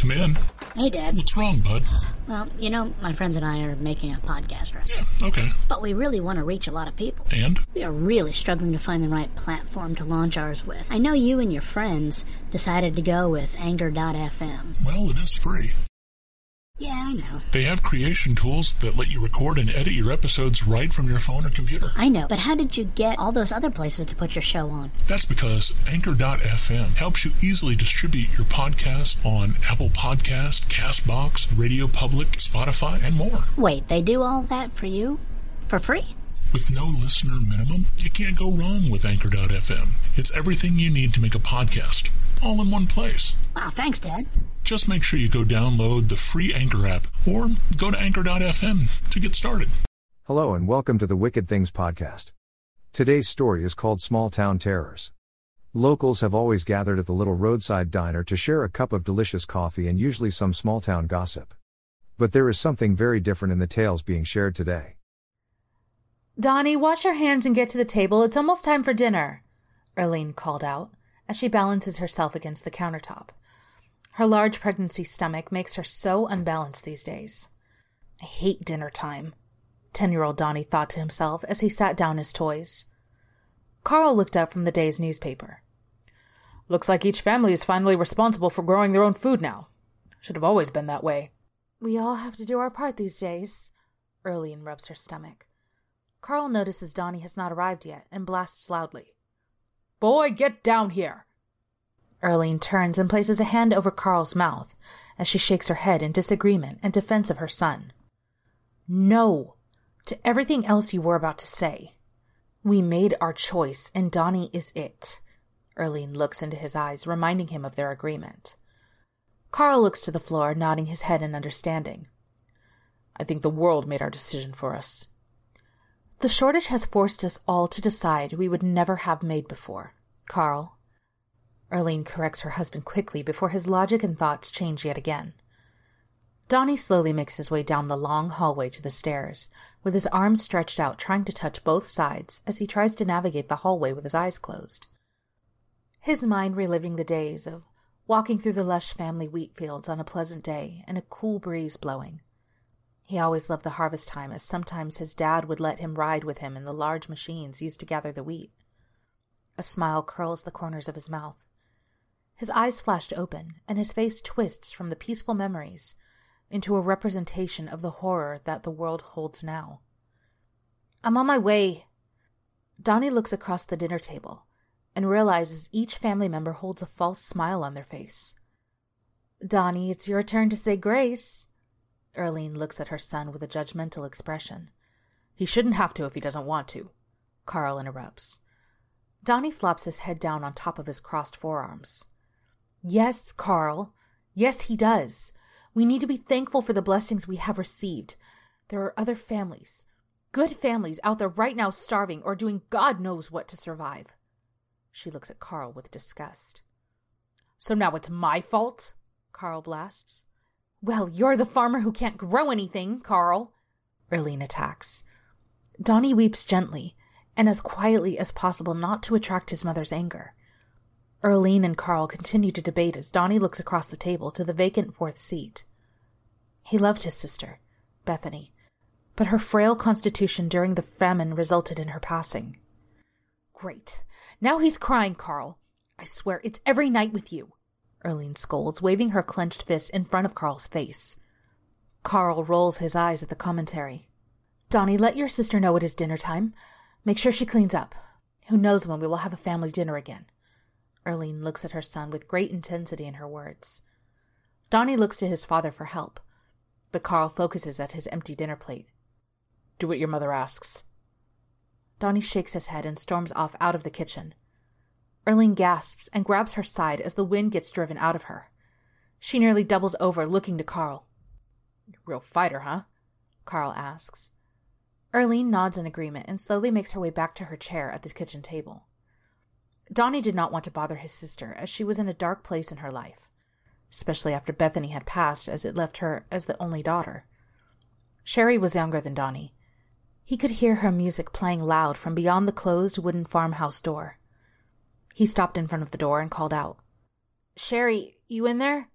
come in. Hey, Dad. What's wrong, bud? Well, you know, my friends and I are making a podcast, right? Yeah, okay. But we really want to reach a lot of people. And? We are really struggling to find the right platform to launch ours with. I know you and your friends decided to go with Anchor.fm. Well, it is free. Yeah, I know. They have creation tools that let you record and edit your episodes right from your phone or computer. I know. But how did you get all those other places to put your show on? That's because Anchor.fm helps you easily distribute your podcast on Apple Podcast, Castbox, Radio Public, Spotify, and more. Wait, they do all that for you? For free? With no listener minimum, you can't go wrong with Anchor.fm. It's everything you need to make a podcast, all in one place. Wow, thanks, Dad. Just make sure you go download the free Anchor app or go to Anchor.fm to get started. Hello and welcome to the Wicked Things podcast. Today's story is called Small Town Terrors. Locals have always gathered at the little roadside diner to share a cup of delicious coffee and usually some small town gossip. But there is something very different in the tales being shared today. Donnie, wash your hands and get to the table. It's almost time for dinner, Erlene called out as she balances herself against the countertop. Her large pregnancy stomach makes her so unbalanced these days. I hate dinner time, 10 year old Donnie thought to himself as he sat down his toys. Carl looked up from the day's newspaper. Looks like each family is finally responsible for growing their own food now. Should have always been that way. We all have to do our part these days. Erlene rubs her stomach. Carl notices Donnie has not arrived yet and blasts loudly. Boy, get down here! Erlene turns and places a hand over Carl's mouth as she shakes her head in disagreement and defense of her son. No to everything else you were about to say. We made our choice, and Donnie is it. Erlene looks into his eyes, reminding him of their agreement. Carl looks to the floor, nodding his head in understanding. I think the world made our decision for us. The shortage has forced us all to decide we would never have made before. Carl. Erlene corrects her husband quickly before his logic and thoughts change yet again. Donnie slowly makes his way down the long hallway to the stairs, with his arms stretched out trying to touch both sides as he tries to navigate the hallway with his eyes closed. His mind reliving the days of walking through the lush family wheat fields on a pleasant day and a cool breeze blowing. He always loved the harvest time, as sometimes his dad would let him ride with him in the large machines used to gather the wheat. A smile curls the corners of his mouth. His eyes flashed open, and his face twists from the peaceful memories into a representation of the horror that the world holds now. I'm on my way. Donnie looks across the dinner table and realizes each family member holds a false smile on their face. Donnie, it's your turn to say grace. Erlene looks at her son with a judgmental expression. He shouldn't have to if he doesn't want to. Carl interrupts. Donnie flops his head down on top of his crossed forearms. Yes, Carl. Yes, he does. We need to be thankful for the blessings we have received. There are other families, good families out there right now starving or doing God knows what to survive. She looks at Carl with disgust. So now it's my fault? Carl blasts. Well, you're the farmer who can't grow anything, Carl. Erlene attacks. Donnie weeps gently and as quietly as possible not to attract his mother's anger. Erlene and Carl continue to debate as Donnie looks across the table to the vacant fourth seat. He loved his sister, Bethany, but her frail constitution during the famine resulted in her passing. Great. Now he's crying, Carl. I swear it's every night with you. Erlene scolds, waving her clenched fist in front of Carl's face. Carl rolls his eyes at the commentary. Donnie, let your sister know it is dinner time. Make sure she cleans up. Who knows when we will have a family dinner again? Erlene looks at her son with great intensity in her words. Donnie looks to his father for help, but Carl focuses at his empty dinner plate. Do what your mother asks. Donnie shakes his head and storms off out of the kitchen. Erlene gasps and grabs her side as the wind gets driven out of her. She nearly doubles over, looking to Carl. Real fighter, huh? Carl asks. Erlene nods in agreement and slowly makes her way back to her chair at the kitchen table. Donnie did not want to bother his sister, as she was in a dark place in her life, especially after Bethany had passed, as it left her as the only daughter. Sherry was younger than Donnie. He could hear her music playing loud from beyond the closed wooden farmhouse door. He stopped in front of the door and called out, Sherry, you in there?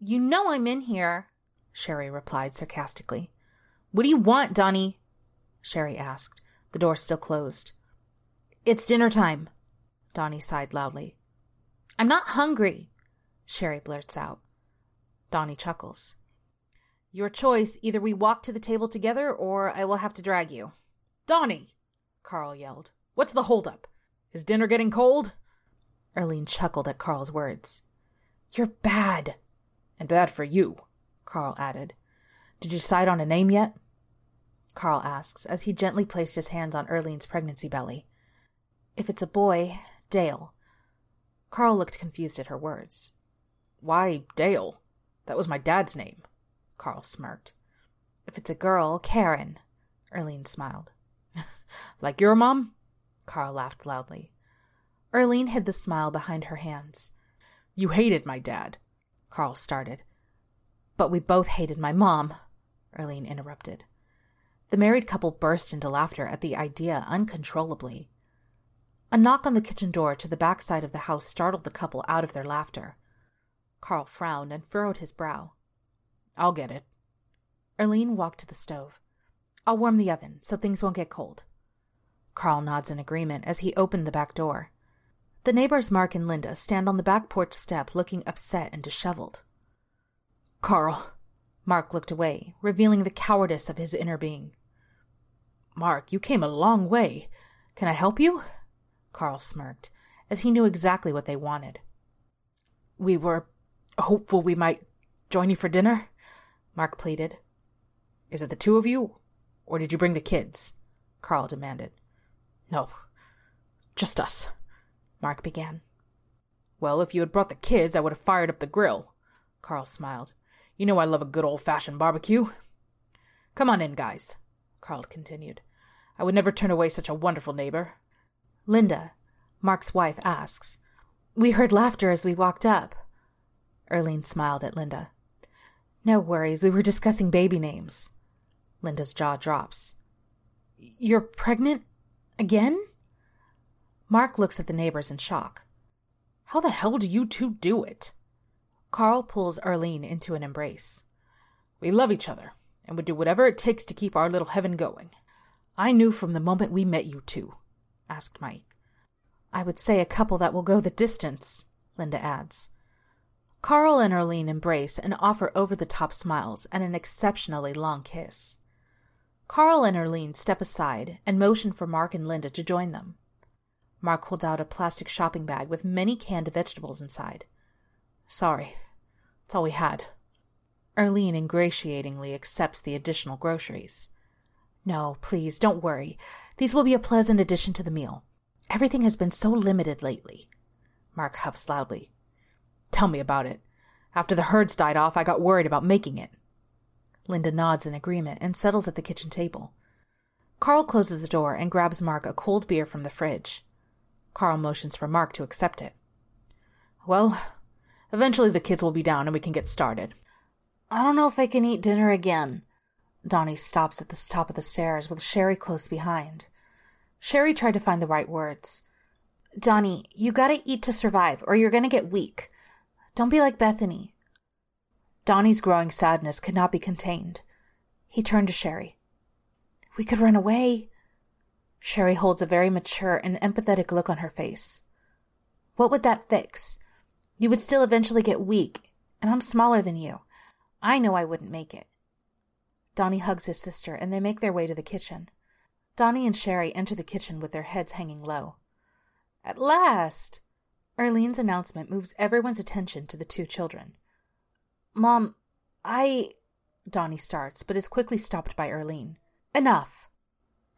You know I'm in here, Sherry replied sarcastically. What do you want, Donnie? Sherry asked, the door still closed. It's dinner time, Donnie sighed loudly. I'm not hungry, Sherry blurts out. Donnie chuckles. Your choice. Either we walk to the table together or I will have to drag you. Donnie! Carl yelled. What's the holdup? Is dinner getting cold? Erlene chuckled at Carl's words. You're bad. And bad for you, Carl added. Did you decide on a name yet? Carl asks as he gently placed his hands on Erlene's pregnancy belly. If it's a boy, Dale. Carl looked confused at her words. Why Dale? That was my dad's name. Carl smirked. If it's a girl, Karen. Erlene smiled. like your mom? Carl laughed loudly. Erlene hid the smile behind her hands. You hated my dad, Carl started. But we both hated my mom, Erlene interrupted. The married couple burst into laughter at the idea uncontrollably. A knock on the kitchen door to the back side of the house startled the couple out of their laughter. Carl frowned and furrowed his brow. I'll get it. Erlene walked to the stove. I'll warm the oven so things won't get cold. Carl nods in agreement as he opened the back door. The neighbors Mark and Linda stand on the back porch step looking upset and disheveled. Carl. Mark looked away, revealing the cowardice of his inner being. Mark, you came a long way. Can I help you? Carl smirked, as he knew exactly what they wanted. We were hopeful we might join you for dinner, Mark pleaded. Is it the two of you, or did you bring the kids? Carl demanded. No, just us, Mark began. Well, if you had brought the kids, I would have fired up the grill. Carl smiled. You know I love a good old fashioned barbecue. Come on in, guys, Carl continued. I would never turn away such a wonderful neighbor. Linda, Mark's wife, asks. We heard laughter as we walked up. Erlene smiled at Linda. No worries, we were discussing baby names. Linda's jaw drops. You're pregnant? Again? Mark looks at the neighbors in shock. How the hell do you two do it? Carl pulls Erlene into an embrace. We love each other and would do whatever it takes to keep our little heaven going. I knew from the moment we met you two, asked Mike. I would say a couple that will go the distance, Linda adds. Carl and Erlene embrace and offer over the top smiles and an exceptionally long kiss. Carl and Erlene step aside and motion for Mark and Linda to join them. Mark holds out a plastic shopping bag with many canned vegetables inside. Sorry, it's all we had. Erlene ingratiatingly accepts the additional groceries. No, please, don't worry. These will be a pleasant addition to the meal. Everything has been so limited lately. Mark huffs loudly. Tell me about it. After the herds died off, I got worried about making it. Linda nods in agreement and settles at the kitchen table. Carl closes the door and grabs Mark a cold beer from the fridge. Carl motions for Mark to accept it. Well, eventually the kids will be down and we can get started. I don't know if I can eat dinner again. Donnie stops at the top of the stairs with Sherry close behind. Sherry tried to find the right words. Donnie, you gotta eat to survive, or you're gonna get weak. Don't be like Bethany. Donnie's growing sadness could not be contained. He turned to Sherry. We could run away. Sherry holds a very mature and empathetic look on her face. What would that fix? You would still eventually get weak, and I'm smaller than you. I know I wouldn't make it. Donnie hugs his sister, and they make their way to the kitchen. Donnie and Sherry enter the kitchen with their heads hanging low. At last! Erlene's announcement moves everyone's attention to the two children. Mom, I. Donnie starts, but is quickly stopped by Erlene. Enough!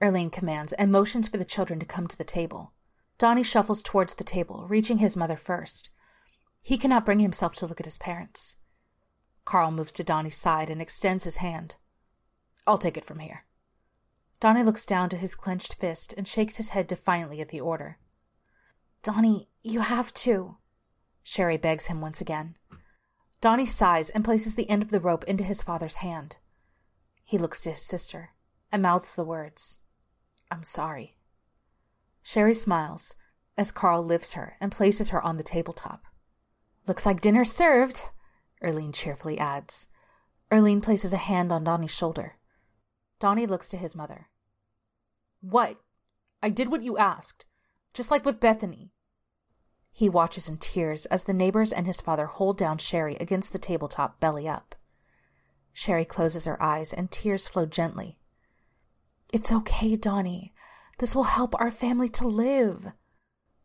Erlene commands and motions for the children to come to the table. Donnie shuffles towards the table, reaching his mother first. He cannot bring himself to look at his parents. Carl moves to Donnie's side and extends his hand. I'll take it from here. Donnie looks down to his clenched fist and shakes his head defiantly at the order. Donnie, you have to. Sherry begs him once again. Donnie sighs and places the end of the rope into his father's hand. He looks to his sister and mouths the words, I'm sorry. Sherry smiles as Carl lifts her and places her on the tabletop. Looks like dinner served, Erlene cheerfully adds. Erlene places a hand on Donnie's shoulder. Donnie looks to his mother. What? I did what you asked, just like with Bethany. He watches in tears as the neighbors and his father hold down Sherry against the tabletop, belly up. Sherry closes her eyes and tears flow gently. It's okay, Donnie. This will help our family to live.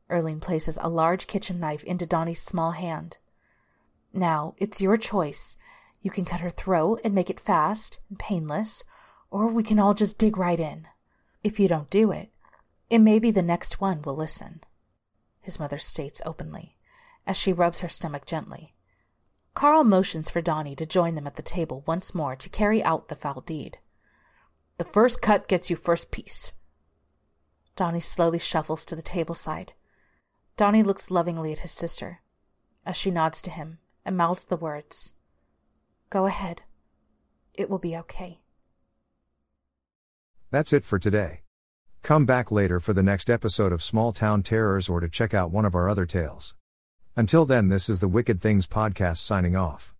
Erlene places a large kitchen knife into Donnie's small hand. Now, it's your choice. You can cut her throat and make it fast and painless, or we can all just dig right in. If you don't do it, it may be the next one will listen, his mother states openly, as she rubs her stomach gently. Carl motions for Donnie to join them at the table once more to carry out the foul deed. The first cut gets you first piece. Donnie slowly shuffles to the table side. Donnie looks lovingly at his sister as she nods to him and mouths the words, Go ahead. It will be okay. That's it for today. Come back later for the next episode of Small Town Terrors or to check out one of our other tales. Until then, this is the Wicked Things Podcast signing off.